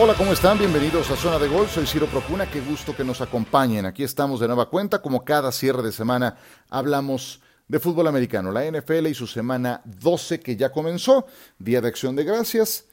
Hola, ¿cómo están? Bienvenidos a Zona de Gol. Soy Ciro Procuna. Qué gusto que nos acompañen. Aquí estamos de nueva cuenta. Como cada cierre de semana, hablamos de fútbol americano, la NFL y su semana 12 que ya comenzó. Día de acción de gracias.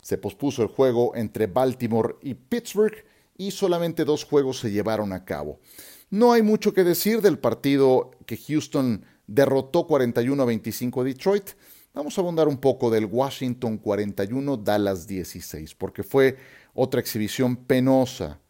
Se pospuso el juego entre Baltimore y Pittsburgh y solamente dos juegos se llevaron a cabo. No hay mucho que decir del partido que Houston derrotó 41 a 25 a Detroit. Vamos a abundar un poco del Washington 41, Dallas 16, porque fue otra exhibición penosa,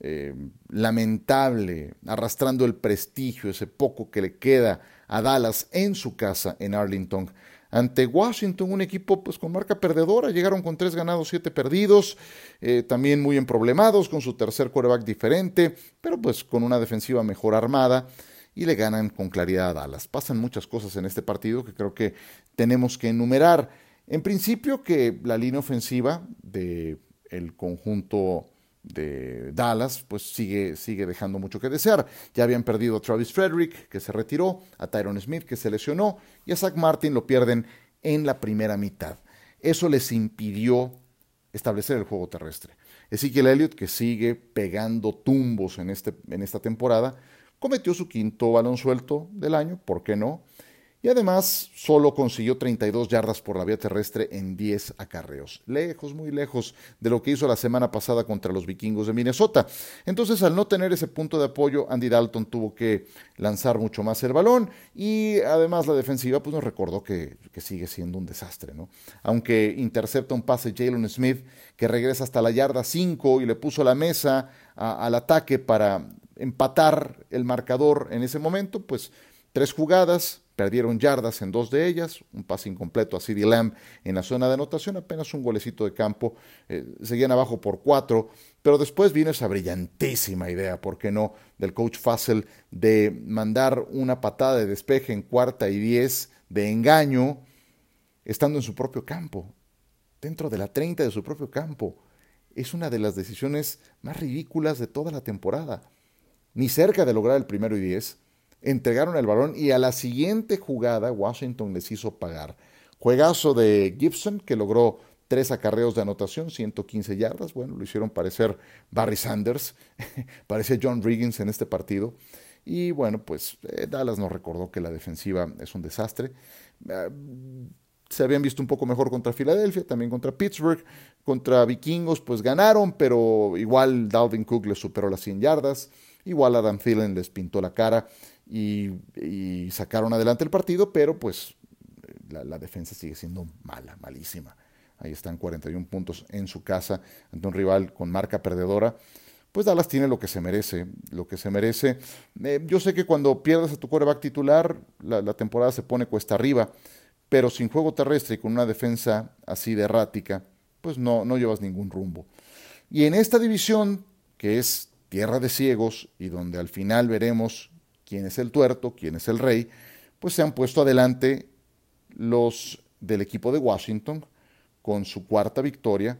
eh, lamentable, arrastrando el prestigio, ese poco que le queda a Dallas en su casa en Arlington. Ante Washington, un equipo pues, con marca perdedora, llegaron con tres ganados, siete perdidos, eh, también muy emproblemados, con su tercer quarterback diferente, pero pues con una defensiva mejor armada y le ganan con claridad a Dallas. Pasan muchas cosas en este partido que creo que tenemos que enumerar. En principio que la línea ofensiva del el conjunto de Dallas, pues sigue, sigue dejando mucho que desear. Ya habían perdido a Travis Frederick, que se retiró, a Tyron Smith, que se lesionó, y a Zach Martin lo pierden en la primera mitad. Eso les impidió establecer el juego terrestre. Ezekiel Elliott, que sigue pegando tumbos en, este, en esta temporada, cometió su quinto balón suelto del año, ¿por qué no? Y además solo consiguió 32 yardas por la vía terrestre en 10 acarreos. Lejos, muy lejos de lo que hizo la semana pasada contra los vikingos de Minnesota. Entonces, al no tener ese punto de apoyo, Andy Dalton tuvo que lanzar mucho más el balón y además la defensiva pues nos recordó que, sigue siendo un desastre. ¿no? Aunque intercepta un pase Jalen Smith que regresa hasta la yarda 5 y le puso la mesa al ataque para empatar el marcador en ese momento, pues tres jugadas, perdieron yardas en dos de ellas, un pase incompleto a CD Lamb en la zona de anotación, apenas un golecito de campo, eh, seguían abajo por cuatro, pero después vino esa brillantísima idea, ¿por qué no?, del coach Fassel de mandar una patada de despeje en cuarta y diez de engaño, estando en su propio campo, dentro de la 30 de su propio campo. Es una de las decisiones más ridículas de toda la temporada ni cerca de lograr el primero y diez, entregaron el balón y a la siguiente jugada Washington les hizo pagar. Juegazo de Gibson que logró tres acarreos de anotación, 115 yardas. Bueno, lo hicieron parecer Barry Sanders, parece John Riggins en este partido. Y bueno, pues eh, Dallas nos recordó que la defensiva es un desastre. Ah, se habían visto un poco mejor contra Filadelfia, también contra Pittsburgh, contra Vikingos, pues ganaron, pero igual Dalvin Cook les superó las 100 yardas. Igual Adam Thielen les pintó la cara y, sacaron adelante el partido, pero pues la, defensa sigue siendo mala, malísima. Ahí están 41 puntos en su casa ante un rival con marca perdedora. Pues Dallas tiene lo que se merece, lo que se merece. Eh, yo sé que cuando pierdes a tu coreback titular, la, la, temporada se pone cuesta arriba, pero sin juego terrestre y con una defensa así de errática, pues no, no llevas ningún rumbo. Y en esta división, que es tierra de ciegos y donde al final veremos quién es el tuerto, quién es el rey, pues se han puesto adelante los del equipo de Washington con su cuarta victoria.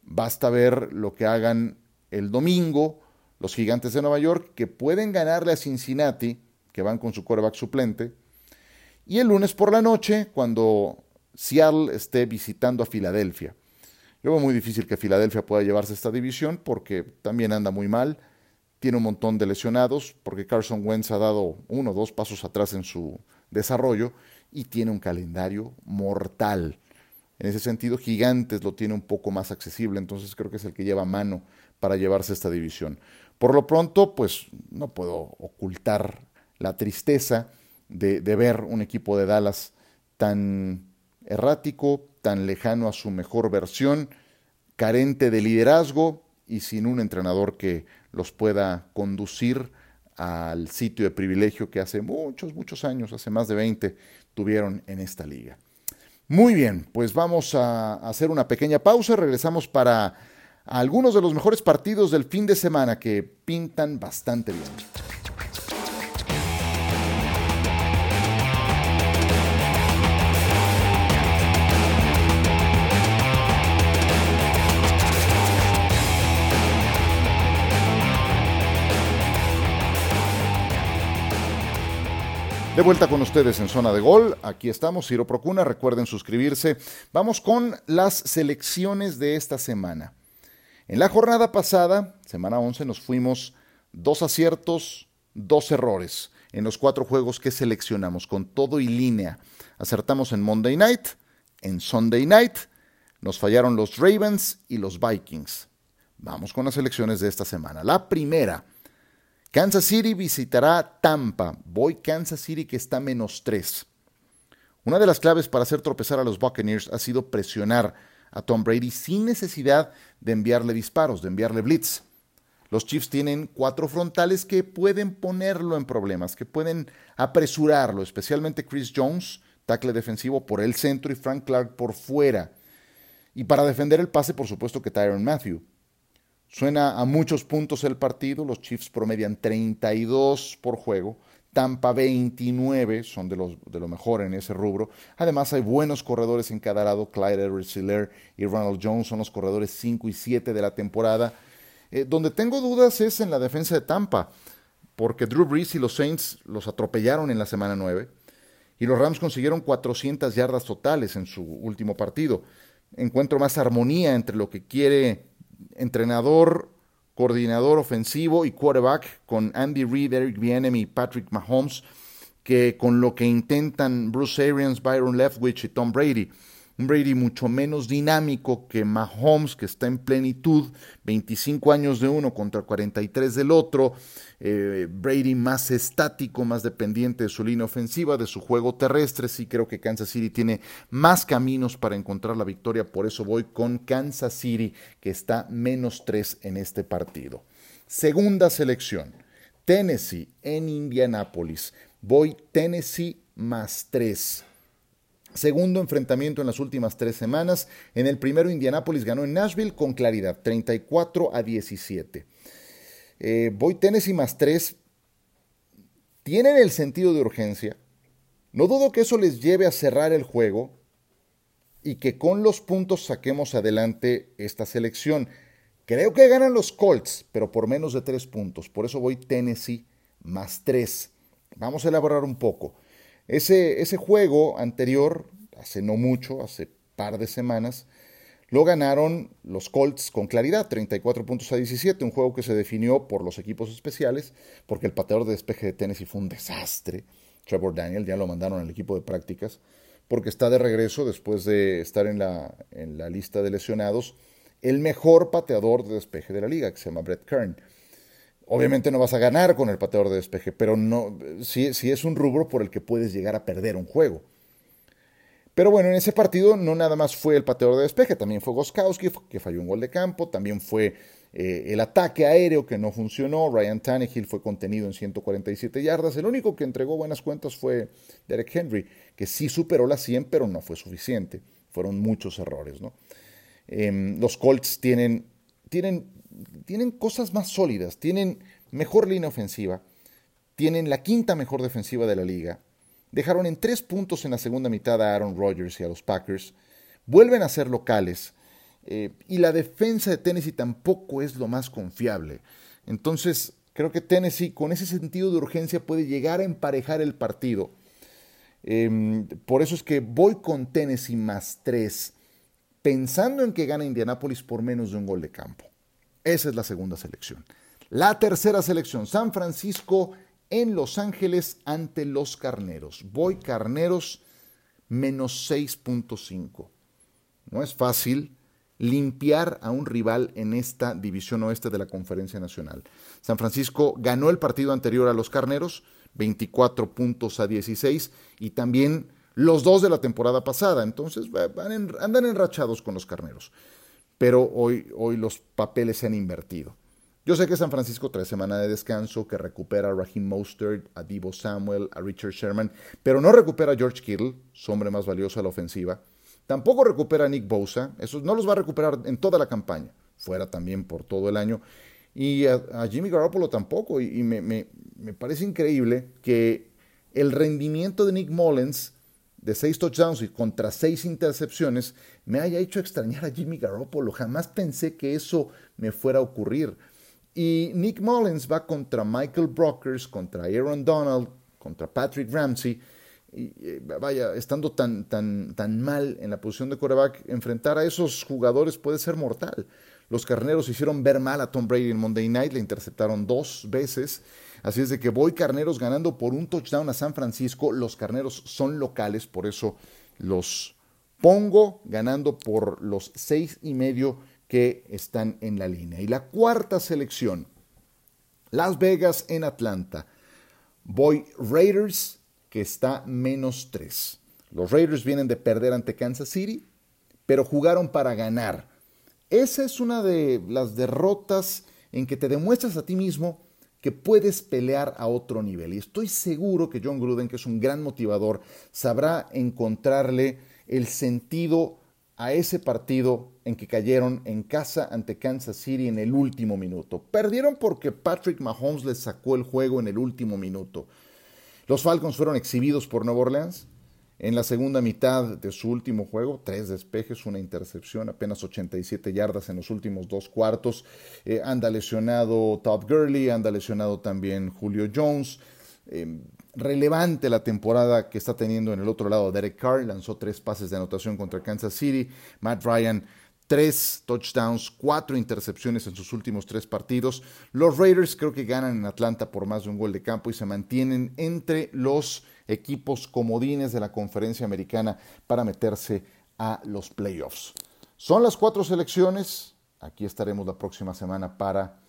Basta ver lo que hagan el domingo los gigantes de Nueva York, que pueden ganarle a Cincinnati, que van con su coreback suplente. Y el lunes por la noche, cuando Seattle esté visitando a Filadelfia. Yo veo muy difícil que Filadelfia pueda llevarse esta división porque también anda muy mal. Tiene un montón de lesionados porque Carson Wentz ha dado uno o dos pasos atrás en su desarrollo y tiene un calendario mortal. En ese sentido, Gigantes lo tiene un poco más accesible, entonces creo que es el que lleva mano para llevarse esta división. Por lo pronto, pues no puedo ocultar la tristeza de, de ver un equipo de Dallas tan errático, tan lejano a su mejor versión, carente de liderazgo y sin un entrenador que los pueda conducir al sitio de privilegio que hace muchos, muchos años, hace más de 20, tuvieron en esta liga. Muy bien, pues vamos a hacer una pequeña pausa, regresamos para algunos de los mejores partidos del fin de semana que pintan bastante bien. De vuelta con ustedes en zona de gol, aquí estamos, Ciro Procuna, recuerden suscribirse. Vamos con las selecciones de esta semana. En la jornada pasada, semana 11, nos fuimos dos aciertos, dos errores en los cuatro juegos que seleccionamos, con todo y línea. Acertamos en Monday Night, en Sunday Night, nos fallaron los Ravens y los Vikings. Vamos con las elecciones de esta semana. La primera, Kansas City visitará Tampa. Voy Kansas City que está menos 3. Una de las claves para hacer tropezar a los Buccaneers ha sido presionar a Tom Brady sin necesidad de enviarle disparos, de enviarle blitz. Los Chiefs tienen cuatro frontales que pueden ponerlo en problemas, que pueden apresurarlo, especialmente Chris Jones, tackle defensivo por el centro y Frank Clark por fuera. Y para defender el pase, por supuesto que Tyron Matthew. Suena a muchos puntos el partido, los Chiefs promedian 32 por juego, Tampa 29, son de, lo mejor en ese rubro. Además hay buenos corredores en cada lado, Clyde Edwards y Ronald Jones son los corredores 5 y 7 de la temporada. Eh, donde tengo dudas es en la defensa de Tampa, porque Drew Brees y los Saints los atropellaron en la semana 9 y los Rams consiguieron 400 yardas totales en su último partido. Encuentro más armonía entre lo que quiere entrenador coordinador ofensivo y quarterback con Andy Reid, Eric Bieniemy y Patrick Mahomes, que con lo que intentan Bruce Arians, Byron Leftwich y Tom Brady. Brady mucho menos dinámico que Mahomes, que está en plenitud, 25 años de uno contra 43 del otro. Eh, Brady más estático, más dependiente de su línea ofensiva, de su juego terrestre. Sí creo que Kansas City tiene más caminos para encontrar la victoria, por eso voy con Kansas City, que está menos 3 en este partido. Segunda selección, Tennessee en Indianápolis. Voy Tennessee más 3. Segundo enfrentamiento en las últimas tres semanas. En el primero, Indianápolis ganó en Nashville con claridad, 34 a 17. Eh, voy Tennessee más tres. Tienen el sentido de urgencia. No dudo que eso les lleve a cerrar el juego y que con los puntos saquemos adelante esta selección. Creo que ganan los Colts, pero por menos de tres puntos. Por eso voy Tennessee más tres. Vamos a elaborar un poco. Ese, ese juego anterior, hace no mucho, hace par de semanas, lo ganaron los Colts con claridad, 34 puntos a 17, un juego que se definió por los equipos especiales, porque el pateador de despeje de Tennessee fue un desastre. Trevor Daniel ya lo mandaron al equipo de prácticas, porque está de regreso después de estar en la, en la lista de lesionados, el mejor pateador de despeje de la liga, que se llama Brett Kern. Obviamente no vas a ganar con el pateador de despeje, pero no, sí, es un rubro por el que puedes llegar a perder un juego. Pero bueno, en ese partido no nada más fue el pateador de despeje, también fue Goskowski, que falló un gol de campo, también fue eh, el ataque aéreo que no funcionó, Ryan Tannehill fue contenido en 147 yardas, el único que entregó buenas cuentas fue Derek Henry, que sí superó las 100, pero no fue suficiente, fueron muchos errores. ¿no? Em, los Colts tienen, tienen tienen cosas más sólidas, tienen mejor línea ofensiva, tienen la quinta mejor defensiva de la liga, dejaron en tres puntos en la segunda mitad a Aaron Rodgers y a los Packers, vuelven a ser locales eh, y la defensa de Tennessee tampoco es lo más confiable. Entonces, creo que Tennessee con ese sentido de urgencia puede llegar a emparejar el partido. Em, por eso es que voy con Tennessee más tres, pensando en que gana Indianapolis por menos de un gol de campo. Esa es la segunda selección. La tercera selección, San Francisco en Los Ángeles ante los Carneros. Voy Carneros menos 6.5. No es fácil limpiar a un rival en esta división oeste de la Conferencia Nacional. San Francisco ganó el partido anterior a los Carneros, 24 puntos a 16, y también los dos de la temporada pasada. Entonces andan enrachados con los Carneros pero hoy, hoy los papeles se han invertido. Yo sé que San Francisco trae semana de descanso, que recupera a Raheem Mostert, a Divo Samuel, a Richard Sherman, pero no recupera a George Kittle, su hombre más valioso a la ofensiva. Tampoco recupera a Nick Bosa, esos no los va a recuperar en toda la campaña, fuera también por todo el año. Y a, Jimmy Garoppolo tampoco, y, me, me, me parece increíble que el rendimiento de Nick Mullens de seis touchdowns y contra seis intercepciones me haya hecho extrañar a Jimmy Garoppolo. Jamás pensé que eso me fuera a ocurrir. Y Nick Mullins va contra Michael Brockers, contra Aaron Donald, contra Patrick Ramsey. Y eh, vaya, estando tan, tan, tan mal en la posición de quarterback, enfrentar a esos jugadores puede ser mortal. Los carneros hicieron ver mal a Tom Brady en Monday Night, le interceptaron dos veces. Así es de que voy carneros ganando por un touchdown a San Francisco. Los carneros son locales, por eso los pongo ganando por los seis y medio que están en la línea. Y la cuarta selección, Las Vegas en Atlanta. Voy Raiders, que está menos tres. Los Raiders vienen de perder ante Kansas City, pero jugaron para ganar. Esa es una de las derrotas en que te demuestras a ti mismo que puedes pelear a otro nivel. Y estoy seguro que John Gruden, que es un gran motivador, sabrá encontrarle el sentido a ese partido en que cayeron en casa ante Kansas City en el último minuto. Perdieron porque Patrick Mahomes les sacó el juego en el último minuto. Los Falcons fueron exhibidos por Nueva Orleans. En la segunda mitad de su último juego, tres despejes, una intercepción, apenas 87 yardas en los últimos dos cuartos. Eh, anda lesionado Todd Gurley, anda lesionado también Julio Jones. Eh, relevante la temporada que está teniendo en el otro lado. Derek Carr lanzó tres pases de anotación contra Kansas City. Matt Ryan, tres touchdowns, cuatro intercepciones en sus últimos tres partidos. Los Raiders creo que ganan en Atlanta por más de un gol de campo y se mantienen entre los equipos comodines de la conferencia americana para meterse a los playoffs. Son las cuatro selecciones. Aquí estaremos la próxima semana para,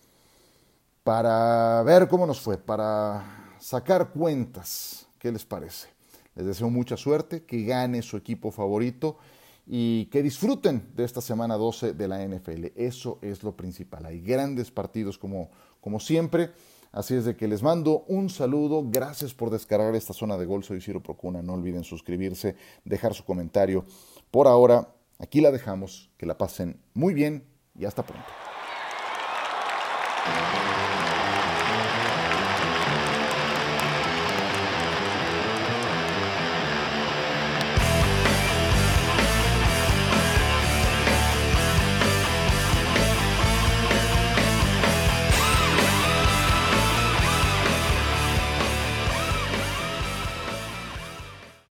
para ver cómo nos fue, para sacar cuentas. ¿Qué les parece? Les deseo mucha suerte, que gane su equipo favorito y que disfruten de esta semana 12 de la NFL. Eso es lo principal. Hay grandes partidos como, como siempre. Así es de que les mando un saludo. Gracias por descargar esta zona de gol. Soy Ciro Procuna. No olviden suscribirse, dejar su comentario. Por ahora, aquí la dejamos. Que la pasen muy bien y hasta pronto.